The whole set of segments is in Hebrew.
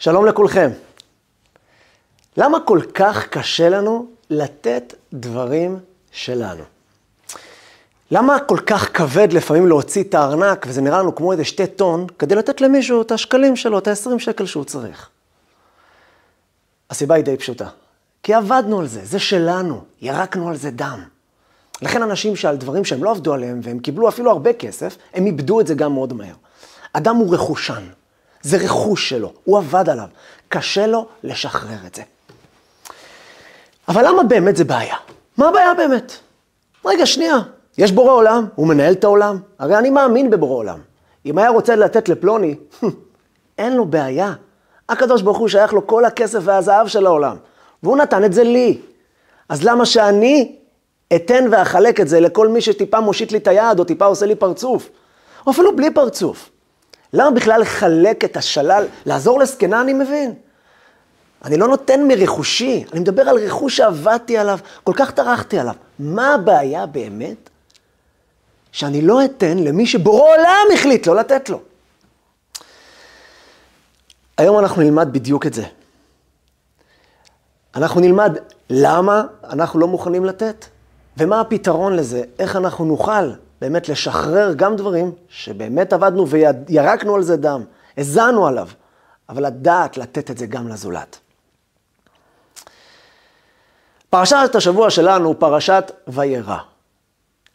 שלום לכולכם. למה כל כך קשה לנו לתת דברים שלנו? למה כל כך כבד לפעמים להוציא את הארנק, וזה נראה לנו כמו איזה שתי טון, כדי לתת למישהו את השקלים שלו, את ה-20 שקל שהוא צריך? הסיבה היא די פשוטה. כי עבדנו על זה, זה שלנו, ירקנו על זה דם. לכן אנשים שעל דברים שהם לא עבדו עליהם, והם קיבלו אפילו הרבה כסף, הם איבדו את זה גם מאוד מהר. אדם הוא רכושן. זה רכוש שלו, הוא עבד עליו. קשה לו לשחרר את זה. אבל למה באמת זה בעיה? מה הבעיה באמת? רגע, שנייה. יש בורא עולם, הוא מנהל את העולם. הרי אני מאמין בבורא עולם. אם היה רוצה לתת לפלוני, אין לו בעיה. הקדוש ברוך הוא שייך לו כל הכסף והזהב של העולם, והוא נתן את זה לי. אז למה שאני אתן ואחלק את זה לכל מי שטיפה מושיט לי את היד, או טיפה עושה לי פרצוף? או אפילו בלי פרצוף. למה בכלל לחלק את השלל? לעזור לזקנה אני מבין. אני לא נותן מרכושי, אני מדבר על רכוש שעבדתי עליו, כל כך טרחתי עליו. מה הבעיה באמת? שאני לא אתן למי שבורא עולם החליט לא לתת לו. היום אנחנו נלמד בדיוק את זה. אנחנו נלמד למה אנחנו לא מוכנים לתת, ומה הפתרון לזה, איך אנחנו נוכל באמת לשחרר גם דברים שבאמת עבדנו וירקנו על זה דם, הזענו עליו, אבל לדעת לתת את זה גם לזולת. פרשת השבוע שלנו, פרשת וירא.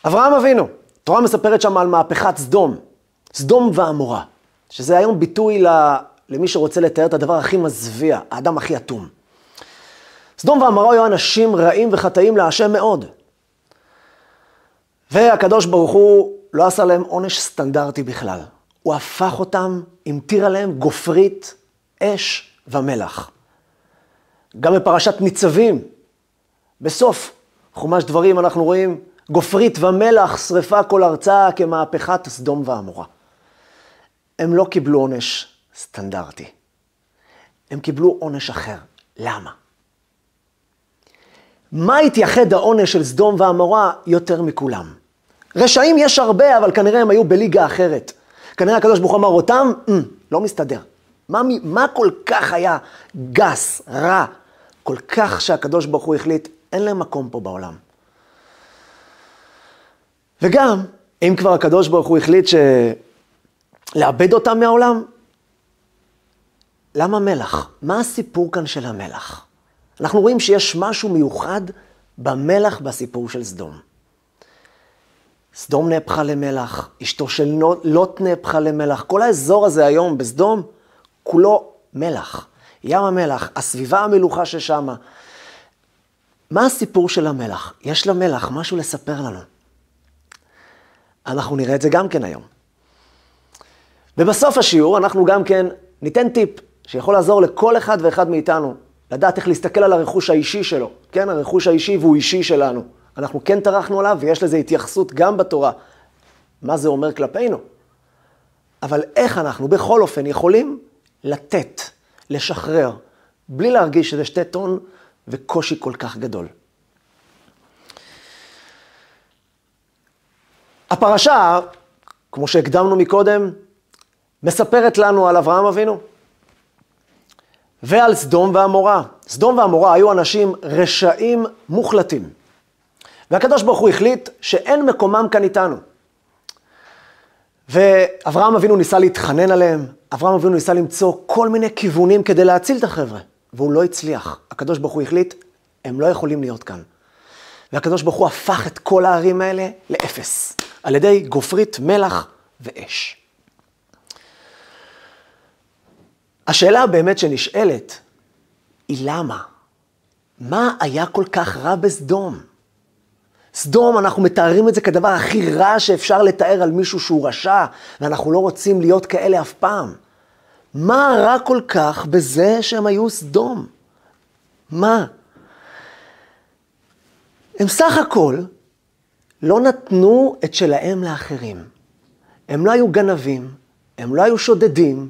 אברהם אבינו, התורה מספרת שם על מהפכת סדום, סדום ועמורה, שזה היום ביטוי למי שרוצה לתאר את הדבר הכי מזוויע, האדם הכי אטום. סדום ועמורה היו אנשים רעים וחטאים להשם מאוד. והקדוש ברוך הוא לא עשה להם עונש סטנדרטי בכלל. הוא הפך אותם, המטיר עליהם גופרית, אש ומלח. גם בפרשת ניצבים, בסוף חומש דברים אנחנו רואים גופרית ומלח, שרפה כל ארצה כמהפכת סדום ועמורה. הם לא קיבלו עונש סטנדרטי. הם קיבלו עונש אחר. למה? מה התייחד העונש של סדום ועמורה יותר מכולם? רשעים יש הרבה, אבל כנראה הם היו בליגה אחרת. כנראה הקדוש ברוך הוא אמר אותם, mm, לא מסתדר. מה, מה כל כך היה גס, רע, כל כך שהקדוש ברוך הוא החליט, אין להם מקום פה בעולם. וגם, אם כבר הקדוש ברוך הוא החליט ש... לאבד אותם מהעולם, למה מלח? מה הסיפור כאן של המלח? אנחנו רואים שיש משהו מיוחד במלח בסיפור של סדום. סדום נהפכה למלח, אשתו של לוט נהפכה למלח. כל האזור הזה היום בסדום, כולו מלח. ים המלח, הסביבה המלוכה ששמה. מה הסיפור של המלח? יש למלח משהו לספר לנו. אנחנו נראה את זה גם כן היום. ובסוף השיעור אנחנו גם כן ניתן טיפ שיכול לעזור לכל אחד ואחד מאיתנו לדעת איך להסתכל על הרכוש האישי שלו. כן, הרכוש האישי והוא אישי שלנו. אנחנו כן טרחנו עליו ויש לזה התייחסות גם בתורה. מה זה אומר כלפינו? אבל איך אנחנו בכל אופן יכולים לתת, לשחרר, בלי להרגיש שזה שתי טון וקושי כל כך גדול. הפרשה, כמו שהקדמנו מקודם, מספרת לנו על אברהם אבינו ועל סדום ועמורה. סדום ועמורה היו אנשים רשעים מוחלטים. והקדוש ברוך הוא החליט שאין מקומם כאן איתנו. ואברהם אבינו ניסה להתחנן עליהם, אברהם אבינו ניסה למצוא כל מיני כיוונים כדי להציל את החבר'ה, והוא לא הצליח. הקדוש ברוך הוא החליט, הם לא יכולים להיות כאן. והקדוש ברוך הוא הפך את כל הערים האלה לאפס, על ידי גופרית, מלח ואש. השאלה באמת שנשאלת היא למה? מה היה כל כך רע בסדום? סדום, אנחנו מתארים את זה כדבר הכי רע שאפשר לתאר על מישהו שהוא רשע, ואנחנו לא רוצים להיות כאלה אף פעם. מה רע כל כך בזה שהם היו סדום? מה? הם סך הכל לא נתנו את שלהם לאחרים. הם לא היו גנבים, הם לא היו שודדים,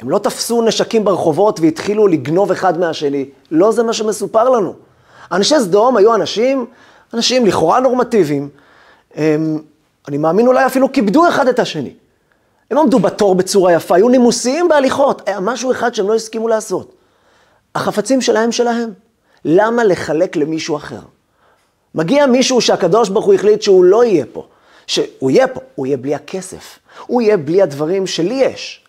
הם לא תפסו נשקים ברחובות והתחילו לגנוב אחד מהשני. לא זה מה שמסופר לנו. אנשי סדום היו אנשים אנשים לכאורה נורמטיביים, הם, אני מאמין אולי אפילו כיבדו אחד את השני. הם עמדו בתור בצורה יפה, היו נימוסיים בהליכות, היה משהו אחד שהם לא הסכימו לעשות. החפצים שלהם שלהם. למה לחלק למישהו אחר? מגיע מישהו שהקדוש ברוך הוא החליט שהוא לא יהיה פה, שהוא יהיה פה, הוא יהיה בלי הכסף, הוא יהיה בלי הדברים שלי יש.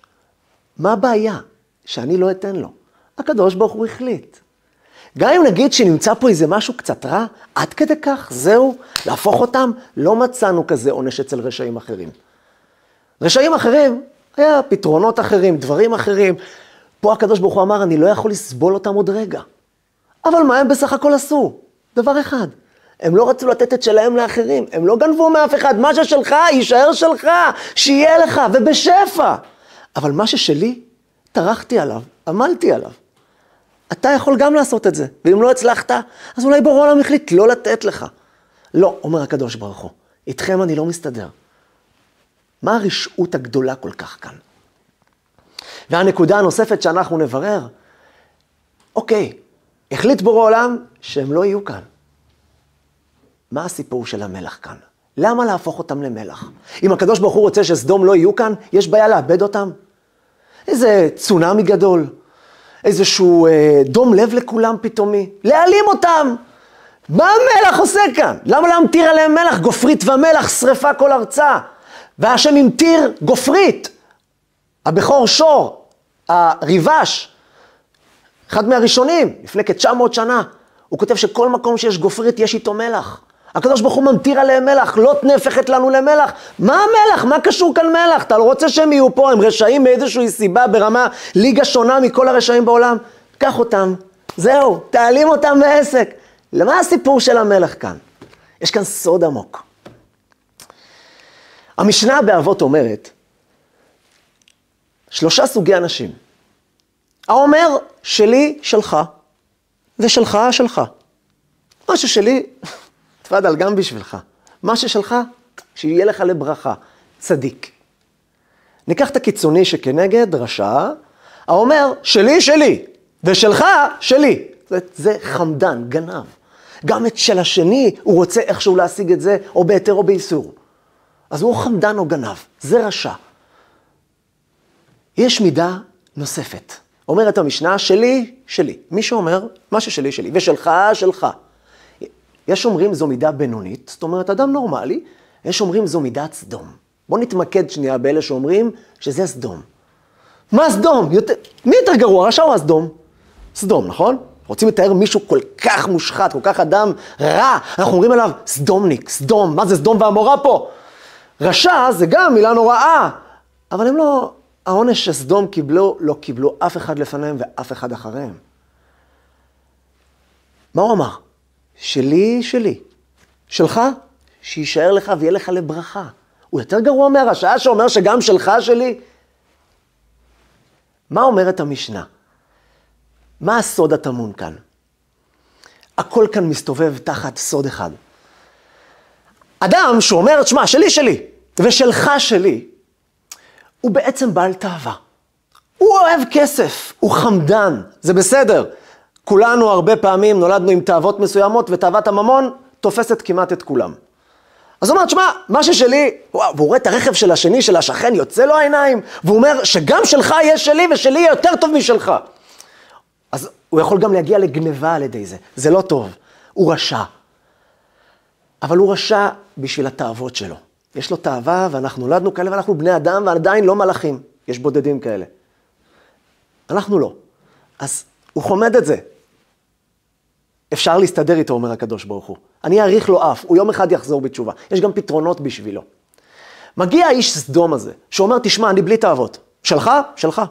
מה הבעיה? שאני לא אתן לו. הקדוש ברוך הוא החליט. גם אם נגיד שנמצא פה איזה משהו קצת רע, עד כדי כך, זהו, להפוך אותם, לא מצאנו כזה עונש אצל רשעים אחרים. רשעים אחרים, היה פתרונות אחרים, דברים אחרים. פה הקדוש ברוך הוא אמר, אני לא יכול לסבול אותם עוד רגע. אבל מה הם בסך הכל עשו? דבר אחד, הם לא רצו לתת את שלהם לאחרים, הם לא גנבו מאף אחד, מה ששלך יישאר שלך, שיהיה לך, ובשפע. אבל מה ששלי, טרחתי עליו, עמלתי עליו. אתה יכול גם לעשות את זה, ואם לא הצלחת, אז אולי ברור העולם החליט לא לתת לך. לא, אומר הקדוש ברוך הוא, איתכם אני לא מסתדר. מה הרשעות הגדולה כל כך כאן? והנקודה הנוספת שאנחנו נברר, אוקיי, החליט בורא עולם שהם לא יהיו כאן. מה הסיפור של המלח כאן? למה להפוך אותם למלח? אם הקדוש ברוך הוא רוצה שסדום לא יהיו כאן, יש בעיה לאבד אותם? איזה צונאמי גדול, איזשהו אה, דום לב לכולם פתאומי, להעלים אותם. מה המלח עושה כאן? למה להמטיר עליהם מלח? גופרית ומלח, שרפה כל ארצה. והשם המטיר גופרית, הבכור שור, הריבש, אחד מהראשונים, לפני כ-900 שנה, הוא כותב שכל מקום שיש גופרית יש איתו מלח. הקדוש ברוך הוא ממטיר עליהם מלח, לא נהפכת לנו למלח. מה המלח? מה קשור כאן מלח? אתה לא רוצה שהם יהיו פה, הם רשעים מאיזושהי סיבה ברמה ליגה שונה מכל הרשעים בעולם? קח אותם, זהו, תעלים אותם בעסק. למה הסיפור של המלח כאן? יש כאן סוד עמוק. המשנה באבות אומרת, שלושה סוגי אנשים. האומר, שלי, שלך, ושלך, שלך. מה ששלי, תפאדל, גם בשבילך. מה ששלך, שיהיה לך לברכה. צדיק. ניקח את הקיצוני שכנגד, רשע, האומר, שלי, שלי, ושלך, שלי. זה, זה חמדן, גנב. גם את של השני, הוא רוצה איכשהו להשיג את זה, או בהיתר או באיסור. אז הוא חמדן או גנב, זה רשע. יש מידה נוספת. אומרת המשנה, שלי, שלי. מי שאומר, מה ששלי, שלי, ושלך, שלך. יש אומרים זו מידה בינונית, זאת אומרת, אדם נורמלי, יש אומרים זו מידת סדום. בואו נתמקד שנייה באלה שאומרים שזה סדום. מה סדום? יותר... מי יותר גרוע, רשע או הסדום? סדום, נכון? רוצים לתאר מישהו כל כך מושחת, כל כך אדם רע, אנחנו אומרים עליו סדומניק, סדום, מה זה סדום ועמורה פה? רשע זה גם מילה נוראה, אבל הם לא, העונש שסדום קיבלו, לא קיבלו אף אחד לפניהם ואף אחד אחריהם. מה הוא אמר? שלי, שלי. שלך, שיישאר לך ויהיה לך לברכה. הוא יותר גרוע מהרשע שאומר שגם שלך שלי. מה אומרת המשנה? מה הסוד הטמון כאן? הכל כאן מסתובב תחת סוד אחד. אדם שאומר, תשמע, שלי שלי, ושלך שלי, הוא בעצם בעל תאווה. הוא אוהב כסף, הוא חמדן, זה בסדר. כולנו הרבה פעמים נולדנו עם תאוות מסוימות, ותאוות הממון תופסת כמעט את כולם. אז הוא אומר, תשמע, מה ששלי, וואו, והוא רואה את הרכב של השני, של השכן, יוצא לו העיניים, והוא אומר שגם שלך יהיה שלי ושלי יהיה יותר טוב משלך. אז הוא יכול גם להגיע לגניבה על ידי זה, זה לא טוב, הוא רשע. אבל הוא רשע בשביל התאוות שלו. יש לו תאווה, ואנחנו נולדנו כאלה, ואנחנו בני אדם, ועדיין לא מלאכים. יש בודדים כאלה. אנחנו לא. אז הוא חומד את זה. אפשר להסתדר איתו, אומר הקדוש ברוך הוא. אני אאריך לו אף, הוא יום אחד יחזור בתשובה. יש גם פתרונות בשבילו. מגיע האיש סדום הזה, שאומר, תשמע, אני בלי תאוות. שלך? שלך.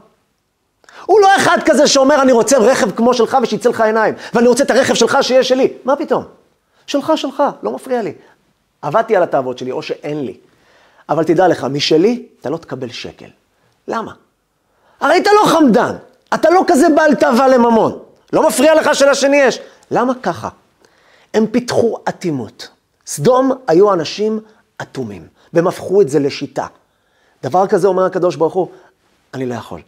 הוא לא אחד כזה שאומר, אני רוצה רכב כמו שלך ושיצא לך עיניים, ואני רוצה את הרכב שלך שיהיה שלי. מה פתאום? שלך, שלך, לא מפריע לי. עבדתי על התאוות שלי, או שאין לי. אבל תדע לך, משלי, אתה לא תקבל שקל. למה? הרי אתה לא חמדן, אתה לא כזה בעל תאווה לממון. לא מפריע לך שלשני יש. למה ככה? הם פיתחו אטימות. סדום היו אנשים אטומים, והם הפכו את זה לשיטה. דבר כזה אומר הקדוש ברוך הוא, אני לא יכול.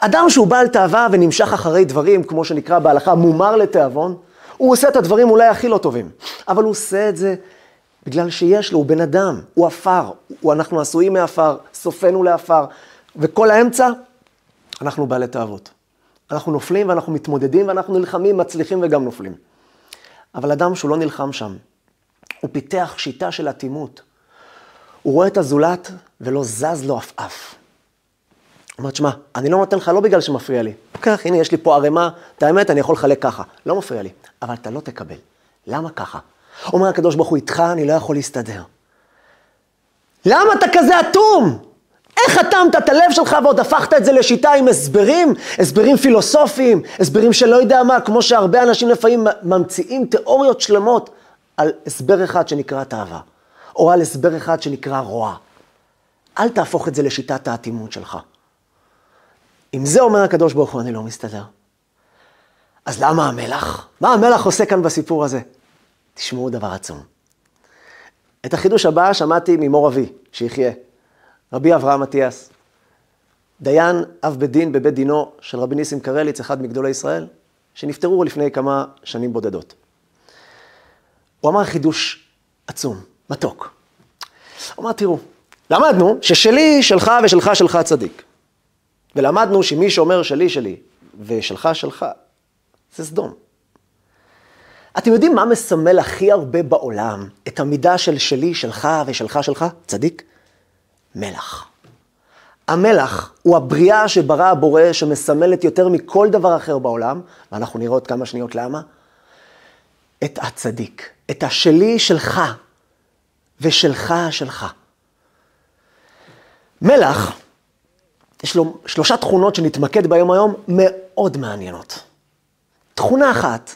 אדם שהוא בעל תאווה ונמשך אחרי דברים, כמו שנקרא בהלכה, מומר לתיאבון, הוא עושה את הדברים אולי הכי לא טובים, אבל הוא עושה את זה בגלל שיש לו, הוא בן אדם, הוא עפר, אנחנו עשויים מעפר, סופנו לעפר, וכל האמצע, אנחנו בעלי תאוות. אנחנו נופלים ואנחנו מתמודדים ואנחנו נלחמים, מצליחים וגם נופלים. אבל אדם שהוא לא נלחם שם, הוא פיתח שיטה של אטימות. הוא רואה את הזולת ולא זז לו עפעף. הוא אומר, שמע, אני לא נותן לך לא בגלל שמפריע לי. קח, הנה, יש לי פה ערימה, את האמת, אני יכול לחלק ככה. לא מפריע לי, אבל אתה לא תקבל. למה ככה? אומר הקדוש ברוך הוא, איתך אני לא יכול להסתדר. למה אתה כזה אטום? איך אטמת את הלב שלך ועוד הפכת את זה לשיטה עם הסברים, הסברים פילוסופיים, הסברים שלא יודע מה, כמו שהרבה אנשים לפעמים ממציאים תיאוריות שלמות על הסבר אחד שנקרא תאווה, או על הסבר אחד שנקרא רוע. אל תהפוך את זה לשיטת האטימות שלך. אם זה אומר הקדוש ברוך הוא, אני לא מסתדר. אז למה המלח? מה המלח עושה כאן בסיפור הזה? תשמעו דבר עצום. את החידוש הבא שמעתי ממור אבי, שיחיה, רבי אברהם אטיאס, דיין אב בית דין בבית דינו של רבי ניסים קרליץ, אחד מגדולי ישראל, שנפטרו לפני כמה שנים בודדות. הוא אמר חידוש עצום, מתוק. הוא אמר, תראו, למדנו ששלי, שלך ושלך, שלך צדיק. ולמדנו שמי שאומר שלי, שלי, ושלך, שלך, זה סדום. אתם יודעים מה מסמל הכי הרבה בעולם את המידה של שלי, שלך ושלך, שלך? צדיק? מלח. המלח הוא הבריאה שברא הבורא שמסמלת יותר מכל דבר אחר בעולם, ואנחנו נראה עוד כמה שניות למה, את הצדיק, את השלי שלך ושלך שלך. מלח, יש לו שלושה תכונות שנתמקד בהן היום מאוד מעניינות. תכונה אחת,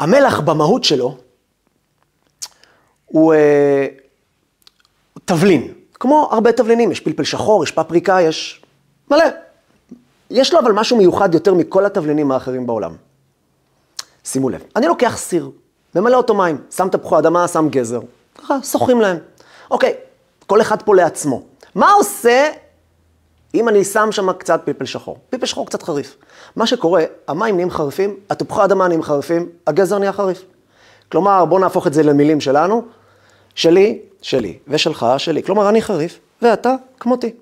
המלח במהות שלו הוא, אה, תבלין, כמו הרבה תבלינים, יש פלפל שחור, יש פפריקה, יש מלא. יש לו אבל משהו מיוחד יותר מכל התבלינים האחרים בעולם. שימו לב, אני לוקח סיר, ממלא אותו מים, שם תפוחי אדמה, שם גזר, ככה, שוחים להם. אוקיי, כל אחד פה לעצמו. מה עושה אם אני שם שם קצת פלפל שחור? פלפל שחור קצת חריף. מה שקורה, המים נהיים חריפים, התפוחי אדמה נהיים חריפים, הגזר נהיה חריף. כלומר, בואו נהפוך את זה למילים שלנו, שלי, שלי, ושלך, שלי. כלומר, אני חריף, ואתה כמותי.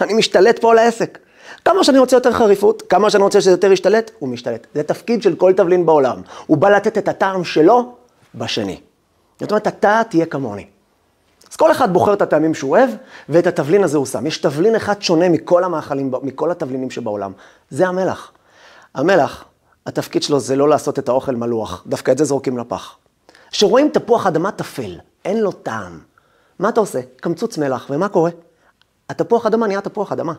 אני משתלט פה על העסק. כמה שאני רוצה יותר חריפות, כמה שאני רוצה שזה יותר ישתלט, הוא משתלט. זה תפקיד של כל תבלין בעולם. הוא בא לתת את הטעם שלו בשני. זאת אומרת, אתה תהיה כמוני. אז כל אחד בוחר את הטעמים שהוא אוהב, ואת התבלין הזה הוא שם. יש תבלין אחד שונה מכל המאכלים, מכל התבלינים שבעולם. זה המלח. המלח, התפקיד שלו זה לא לעשות את האוכל מלוח, דווקא את זה זורקים לפח. כשרואים תפוח אדמה טפל, אין לו טעם. מה אתה עושה? קמצוץ מלח, ומה קורה? התפוח אדמה נהיה תפוח אדמה.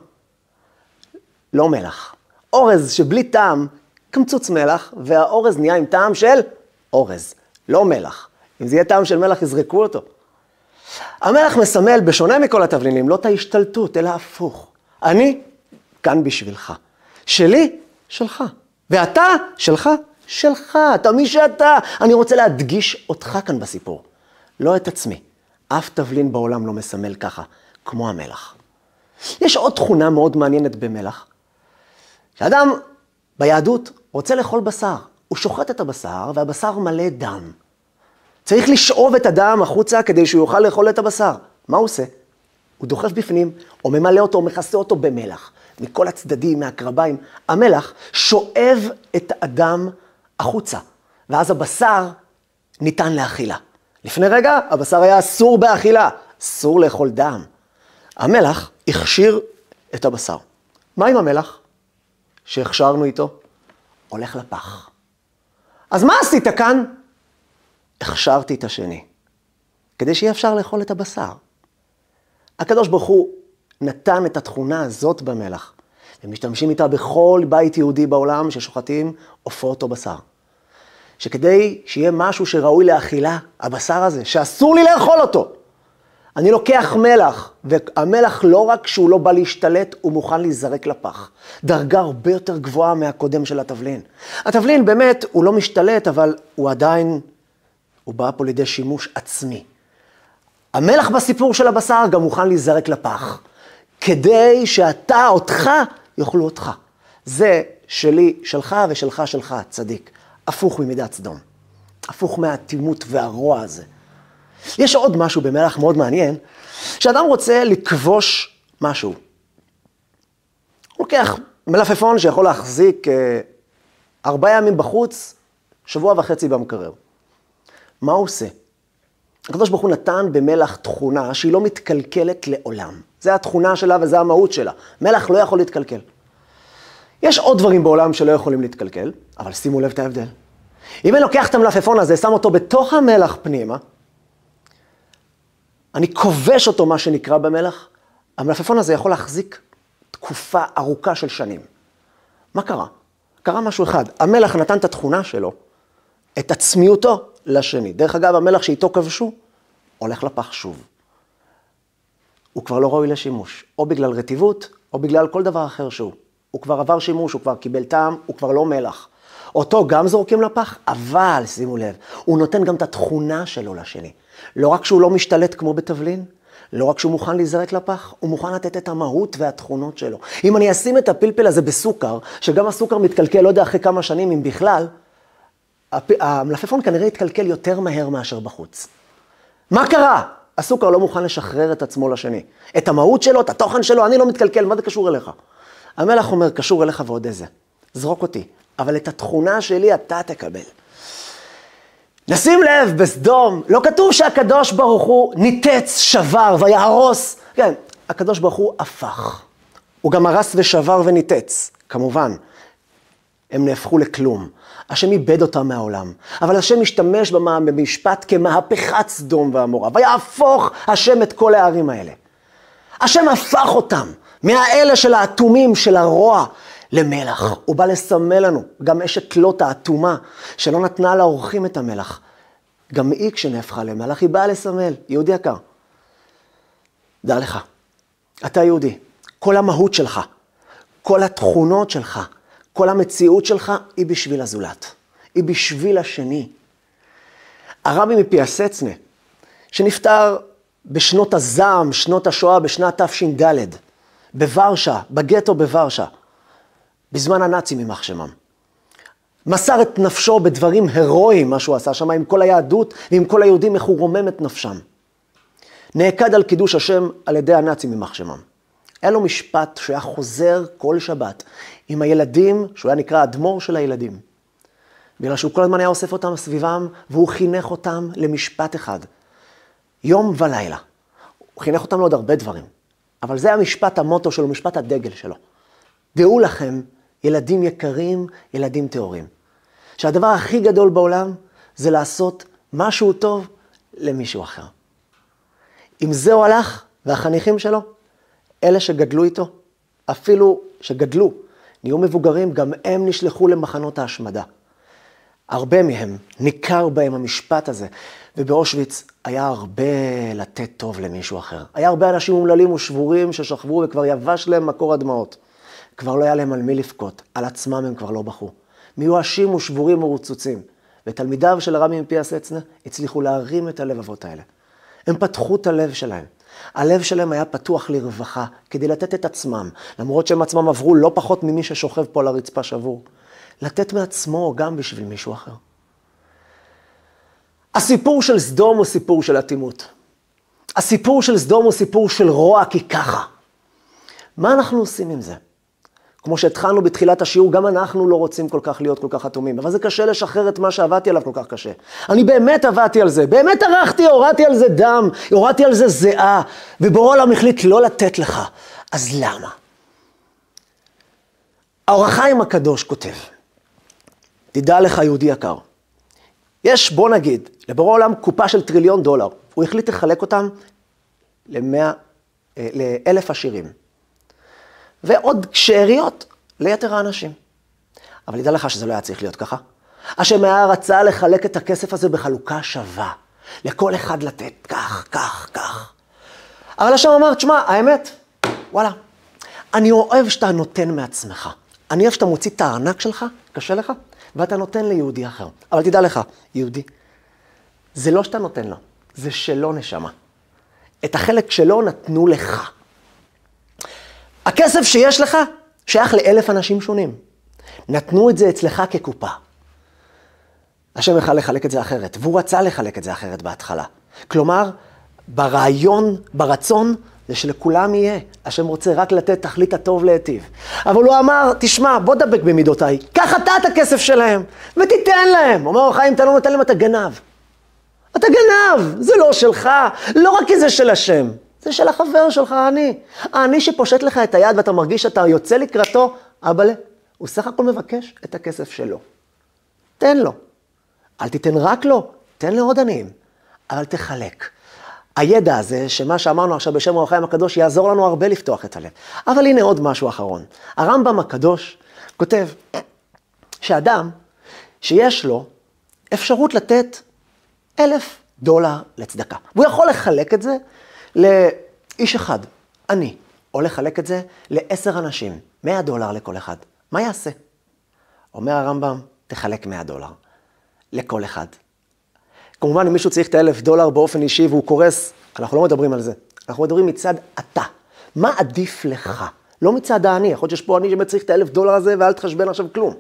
לא מלח. אורז שבלי טעם, קמצוץ מלח, והאורז נהיה עם טעם של אורז, לא מלח. אם זה יהיה טעם של מלח, יזרקו אותו. המלח מסמל, בשונה מכל התבלינים, לא את ההשתלטות, אלא הפוך. אני כאן בשבילך. שלי, שלך. ואתה, שלך, שלך. אתה מי שאתה. אני רוצה להדגיש אותך כאן בסיפור, לא את עצמי. אף תבלין בעולם לא מסמל ככה, כמו המלח. יש עוד תכונה מאוד מעניינת במלח, שאדם ביהדות רוצה לאכול בשר. הוא שוחט את הבשר, והבשר מלא דם. צריך לשאוב את הדם החוצה כדי שהוא יוכל לאכול את הבשר. מה הוא עושה? הוא דוחף בפנים, או ממלא אותו, או מכסה אותו במלח. מכל הצדדים, מהקרביים. המלח שואב את הדם החוצה, ואז הבשר ניתן לאכילה. לפני רגע, הבשר היה אסור באכילה, אסור לאכול דם. המלח הכשיר את הבשר. מה עם המלח שהכשרנו איתו? הולך לפח. אז מה עשית כאן? הכשרתי את השני, כדי שיהיה אפשר לאכול את הבשר. הקדוש ברוך הוא נתן את התכונה הזאת במלח, ומשתמשים איתה בכל בית יהודי בעולם ששוחטים עופות או בשר. שכדי שיהיה משהו שראוי לאכילה, הבשר הזה, שאסור לי לאכול אותו, אני לוקח מלח, והמלח לא רק שהוא לא בא להשתלט, הוא מוכן להיזרק לפח. דרגה הרבה יותר גבוהה מהקודם של התבלין. התבלין באמת, הוא לא משתלט, אבל הוא עדיין הוא בא פה לידי שימוש עצמי. המלח בסיפור של הבשר גם מוכן להיזרק לפח, כדי שאתה, אותך, יאכלו אותך. זה שלי, שלך ושלך, שלך, צדיק. הפוך ממידת סדום. הפוך מהאטימות והרוע הזה. יש עוד משהו במלח מאוד מעניין, שאדם רוצה לכבוש משהו. הוא לוקח מלפפון שיכול להחזיק אה, ארבעה ימים בחוץ, שבוע וחצי במקרר. מה הוא עושה? הקדוש ברוך הוא נתן במלח תכונה שהיא לא מתקלקלת לעולם. זה התכונה שלה וזה המהות שלה. מלח לא יכול להתקלקל. יש עוד דברים בעולם שלא יכולים להתקלקל, אבל שימו לב את ההבדל. אם אני לוקח את המלפפון הזה, שם אותו בתוך המלח פנימה, אני כובש אותו, מה שנקרא במלח, המלפפון הזה יכול להחזיק תקופה ארוכה של שנים. מה קרה? קרה משהו אחד, המלח נתן את התכונה שלו, את עצמיותו, לשני. דרך אגב, המלח שאיתו כבשו, הולך לפח שוב. הוא כבר לא ראוי לשימוש, או בגלל רטיבות, או בגלל כל דבר אחר שהוא. הוא כבר עבר שימוש, הוא כבר קיבל טעם, הוא כבר לא מלח. אותו גם זורקים לפח, אבל, שימו לב, הוא נותן גם את התכונה שלו לשני. לא רק שהוא לא משתלט כמו בתבלין, לא רק שהוא מוכן להיזרק לפח, הוא מוכן לתת את המהות והתכונות שלו. אם אני אשים את הפלפל הזה בסוכר, שגם הסוכר מתקלקל, לא יודע אחרי כמה שנים, אם בכלל, המלפפון כנראה יתקלקל יותר מהר מאשר בחוץ. מה קרה? הסוכר לא מוכן לשחרר את עצמו לשני. את המהות שלו, את התוכן שלו, אני לא מתקלקל, מה זה קשור אליך? המלח אומר, קשור אליך ועוד איזה. זרוק אותי, אבל את התכונה שלי אתה תקבל. נשים לב, בסדום, לא כתוב שהקדוש ברוך הוא ניתץ, שבר ויהרוס. כן, הקדוש ברוך הוא הפך. הוא גם הרס ושבר וניתץ, כמובן. הם נהפכו לכלום. השם איבד אותם מהעולם. אבל השם משתמש במשפט כמהפכת סדום ועמורה. ויהפוך השם את כל הערים האלה. השם הפך אותם מהאלה של האטומים, של הרוע, למלח. הוא בא לסמל לנו, גם אשת לוט האטומה, שלא נתנה לאורחים את המלח. גם היא כשנהפכה למלח, היא באה לסמל, יהודי יקר. דע לך, אתה יהודי, כל המהות שלך, כל התכונות שלך, כל המציאות שלך היא בשביל הזולת, היא בשביל השני. הרבי מפיאסצנה, שנפטר בשנות הזעם, שנות השואה, בשנת תש"ד, בוורשה, בגטו בוורשה, בזמן הנאצים יימח שמם. מסר את נפשו בדברים הירואיים, מה שהוא עשה שם, עם כל היהדות ועם כל היהודים, איך הוא רומם את נפשם. נעקד על קידוש השם על ידי הנאצים יימח שמם. היה לו משפט שהיה חוזר כל שבת עם הילדים, שהוא היה נקרא אדמו"ר של הילדים. בגלל שהוא כל הזמן היה אוסף אותם סביבם, והוא חינך אותם למשפט אחד. יום ולילה. הוא חינך אותם לעוד הרבה דברים. אבל זה המשפט המוטו שלו, משפט הדגל שלו. דעו לכם, ילדים יקרים, ילדים טהורים. שהדבר הכי גדול בעולם זה לעשות משהו טוב למישהו אחר. עם זה הוא הלך, והחניכים שלו, אלה שגדלו איתו, אפילו שגדלו, נהיו מבוגרים, גם הם נשלחו למחנות ההשמדה. הרבה מהם, ניכר בהם המשפט הזה, ובאושוויץ היה הרבה לתת טוב למישהו אחר. היה הרבה אנשים אומללים ושבורים ששכבו וכבר יבש להם מקור הדמעות. כבר לא היה להם על מי לבכות, על עצמם הם כבר לא בכו. מיואשים ושבורים ורצוצים. ותלמידיו של הרבי מפי הסצנה הצליחו להרים את הלבבות האלה. הם פתחו את הלב שלהם. הלב שלהם היה פתוח לרווחה, כדי לתת את עצמם, למרות שהם עצמם עברו לא פחות ממי ששוכב פה על הרצפה שבור. לתת מעצמו גם בשביל מישהו אחר. הסיפור של סדום הוא סיפור של אטימות. הסיפור של סדום הוא סיפור של רוע כי ככה. מה אנחנו עושים עם זה? כמו שהתחלנו בתחילת השיעור, גם אנחנו לא רוצים כל כך להיות כל כך אטומים, אבל זה קשה לשחרר את מה שעבדתי עליו כל כך קשה. אני באמת עבדתי על זה, באמת ערכתי, הורדתי על זה דם, הורדתי על זה זיעה, ובורא עולם החליט לא לתת לך. אז למה? האור החיים הקדוש כותב, תדע לך יהודי יקר, יש, בוא נגיד, לבורא עולם קופה של טריליון דולר, הוא החליט לחלק אותם למאה, אה, לאלף עשירים. ועוד שאריות ליתר האנשים. אבל ידע לך שזה לא היה צריך להיות ככה. השם היה רצה לחלק את הכסף הזה בחלוקה שווה. לכל אחד לתת כך, כך, כך. אבל השם אמר, תשמע, האמת, וואלה, אני אוהב שאתה נותן מעצמך. אני אוהב שאתה מוציא את הארנק שלך, קשה לך, ואתה נותן ליהודי אחר. אבל תדע לך, יהודי, זה לא שאתה נותן לו, זה שלו נשמה. את החלק שלו נתנו לך. הכסף שיש לך שייך לאלף אנשים שונים. נתנו את זה אצלך כקופה. השם יכל לחלק את זה אחרת, והוא רצה לחלק את זה אחרת בהתחלה. כלומר, ברעיון, ברצון, זה שלכולם יהיה. השם רוצה רק לתת תכלית הטוב להיטיב. אבל הוא אמר, תשמע, בוא דבק במידותיי, קח אתה את הכסף שלהם, ותיתן להם. אומר לו, חיים, אתה לא נותן להם, אתה גנב. אתה גנב, זה לא שלך, לא רק כי זה של השם, זה של החבר שלך, אני. אני שפושט לך את היד ואתה מרגיש שאתה יוצא לקראתו, אבאלה, הוא סך הכל מבקש את הכסף שלו. תן לו. אל תיתן רק לו, תן לעוד עניים, אבל תחלק. הידע הזה, שמה שאמרנו עכשיו בשם אור החיים הקדוש, יעזור לנו הרבה לפתוח את הלב. אבל הנה עוד משהו אחרון. הרמב"ם הקדוש כותב שאדם שיש לו אפשרות לתת אלף דולר לצדקה, והוא יכול לחלק את זה לאיש אחד, אני, או לחלק את זה לעשר אנשים, מאה דולר לכל אחד. מה יעשה? אומר הרמב"ם, תחלק מאה דולר לכל אחד. כמובן, אם מישהו צריך את האלף דולר באופן אישי והוא קורס, אנחנו לא מדברים על זה. אנחנו מדברים מצד אתה. מה עדיף לך? לא מצד האני, יכול להיות שיש פה אני שצריך את האלף דולר הזה ואל תחשבן עכשיו כלום.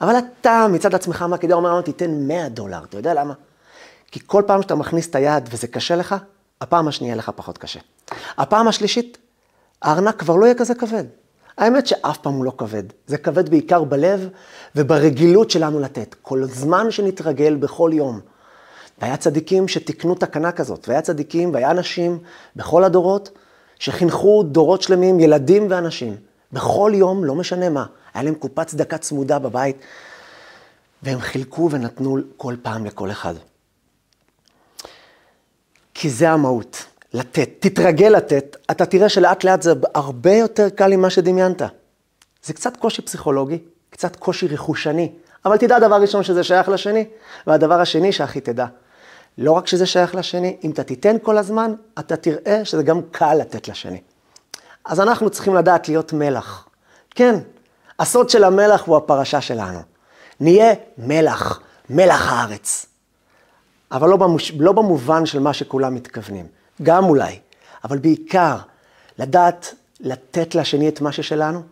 אבל אתה מצד עצמך, מה כדאי אומר, תיתן 100 דולר, אתה יודע למה? כי כל פעם שאתה מכניס את היד וזה קשה לך, הפעם השנייה לך פחות קשה. הפעם השלישית, הארנק כבר לא יהיה כזה כבד. האמת שאף פעם הוא לא כבד. זה כבד בעיקר בלב וברגילות שלנו לתת. כל זמן שנתרגל בכל יום. והיה צדיקים שתיקנו תקנה כזאת, והיה צדיקים והיה אנשים בכל הדורות שחינכו דורות שלמים, ילדים ואנשים. בכל יום, לא משנה מה, היה להם קופת צדקה צמודה בבית, והם חילקו ונתנו כל פעם לכל אחד. כי זה המהות, לתת. תתרגל לתת, אתה תראה שלאט לאט זה הרבה יותר קל ממה שדמיינת. זה קצת קושי פסיכולוגי, קצת קושי רכושני, אבל תדע דבר ראשון שזה שייך לשני, והדבר השני שהכי תדע. לא רק שזה שייך לשני, אם אתה תיתן כל הזמן, אתה תראה שזה גם קל לתת לשני. אז אנחנו צריכים לדעת להיות מלח. כן, הסוד של המלח הוא הפרשה שלנו. נהיה מלח, מלח הארץ. אבל לא, במוש... לא במובן של מה שכולם מתכוונים, גם אולי, אבל בעיקר לדעת לתת לשני את מה ששלנו,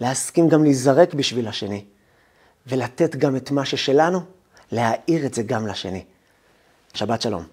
להסכים גם להיזרק בשביל השני, ולתת גם את מה ששלנו, להעיר את זה גם לשני. שבת שלום.